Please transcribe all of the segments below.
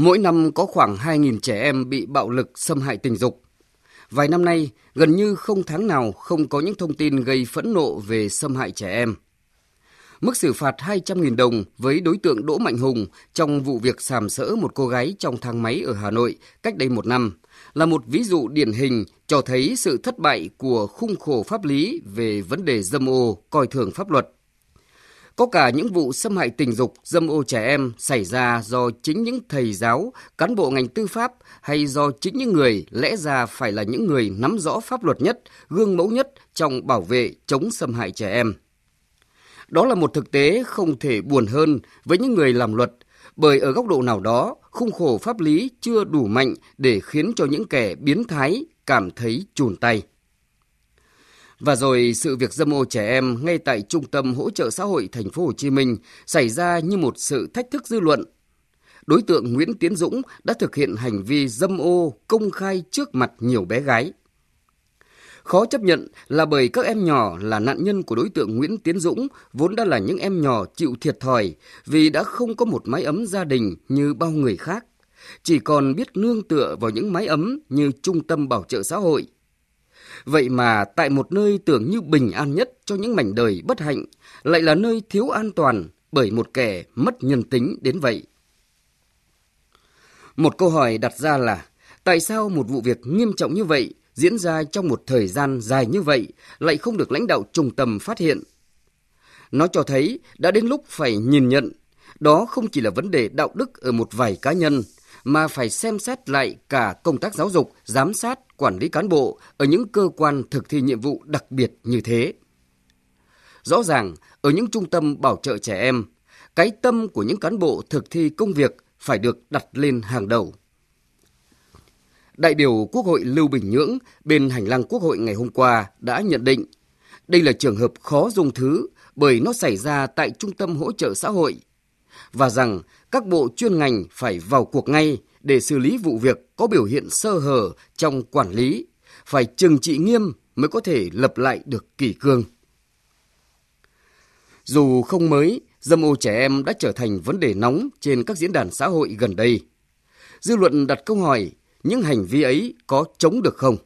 Mỗi năm có khoảng 2.000 trẻ em bị bạo lực xâm hại tình dục. Vài năm nay, gần như không tháng nào không có những thông tin gây phẫn nộ về xâm hại trẻ em. Mức xử phạt 200.000 đồng với đối tượng Đỗ Mạnh Hùng trong vụ việc sàm sỡ một cô gái trong thang máy ở Hà Nội cách đây một năm là một ví dụ điển hình cho thấy sự thất bại của khung khổ pháp lý về vấn đề dâm ô, coi thường pháp luật. Có cả những vụ xâm hại tình dục, dâm ô trẻ em xảy ra do chính những thầy giáo, cán bộ ngành tư pháp hay do chính những người lẽ ra phải là những người nắm rõ pháp luật nhất, gương mẫu nhất trong bảo vệ chống xâm hại trẻ em. Đó là một thực tế không thể buồn hơn với những người làm luật, bởi ở góc độ nào đó, khung khổ pháp lý chưa đủ mạnh để khiến cho những kẻ biến thái cảm thấy chùn tay. Và rồi sự việc dâm ô trẻ em ngay tại Trung tâm hỗ trợ xã hội thành phố Hồ Chí Minh xảy ra như một sự thách thức dư luận. Đối tượng Nguyễn Tiến Dũng đã thực hiện hành vi dâm ô công khai trước mặt nhiều bé gái. Khó chấp nhận là bởi các em nhỏ là nạn nhân của đối tượng Nguyễn Tiến Dũng vốn đã là những em nhỏ chịu thiệt thòi vì đã không có một mái ấm gia đình như bao người khác, chỉ còn biết nương tựa vào những mái ấm như trung tâm bảo trợ xã hội – Vậy mà tại một nơi tưởng như bình an nhất cho những mảnh đời bất hạnh, lại là nơi thiếu an toàn bởi một kẻ mất nhân tính đến vậy. Một câu hỏi đặt ra là, tại sao một vụ việc nghiêm trọng như vậy diễn ra trong một thời gian dài như vậy lại không được lãnh đạo trung tâm phát hiện? Nó cho thấy đã đến lúc phải nhìn nhận, đó không chỉ là vấn đề đạo đức ở một vài cá nhân, mà phải xem xét lại cả công tác giáo dục, giám sát quản lý cán bộ ở những cơ quan thực thi nhiệm vụ đặc biệt như thế. Rõ ràng, ở những trung tâm bảo trợ trẻ em, cái tâm của những cán bộ thực thi công việc phải được đặt lên hàng đầu. Đại biểu Quốc hội Lưu Bình Nhưỡng bên hành lang Quốc hội ngày hôm qua đã nhận định đây là trường hợp khó dung thứ bởi nó xảy ra tại trung tâm hỗ trợ xã hội và rằng các bộ chuyên ngành phải vào cuộc ngay để xử lý vụ việc có biểu hiện sơ hở trong quản lý, phải trừng trị nghiêm mới có thể lập lại được kỷ cương. Dù không mới, dâm ô trẻ em đã trở thành vấn đề nóng trên các diễn đàn xã hội gần đây. Dư luận đặt câu hỏi, những hành vi ấy có chống được không?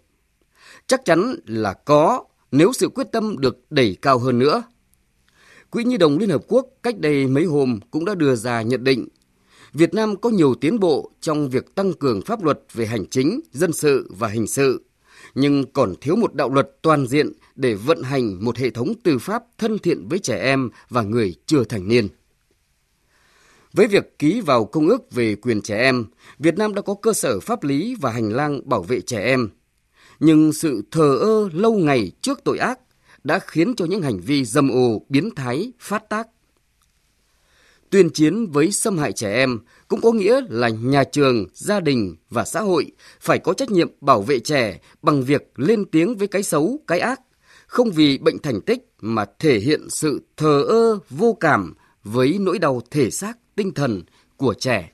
Chắc chắn là có nếu sự quyết tâm được đẩy cao hơn nữa. Quỹ Nhi đồng Liên Hợp Quốc cách đây mấy hôm cũng đã đưa ra nhận định Việt Nam có nhiều tiến bộ trong việc tăng cường pháp luật về hành chính, dân sự và hình sự, nhưng còn thiếu một đạo luật toàn diện để vận hành một hệ thống tư pháp thân thiện với trẻ em và người chưa thành niên. Với việc ký vào Công ước về quyền trẻ em, Việt Nam đã có cơ sở pháp lý và hành lang bảo vệ trẻ em. Nhưng sự thờ ơ lâu ngày trước tội ác đã khiến cho những hành vi dâm ô biến thái phát tác tuyên chiến với xâm hại trẻ em cũng có nghĩa là nhà trường, gia đình và xã hội phải có trách nhiệm bảo vệ trẻ bằng việc lên tiếng với cái xấu, cái ác, không vì bệnh thành tích mà thể hiện sự thờ ơ vô cảm với nỗi đau thể xác, tinh thần của trẻ.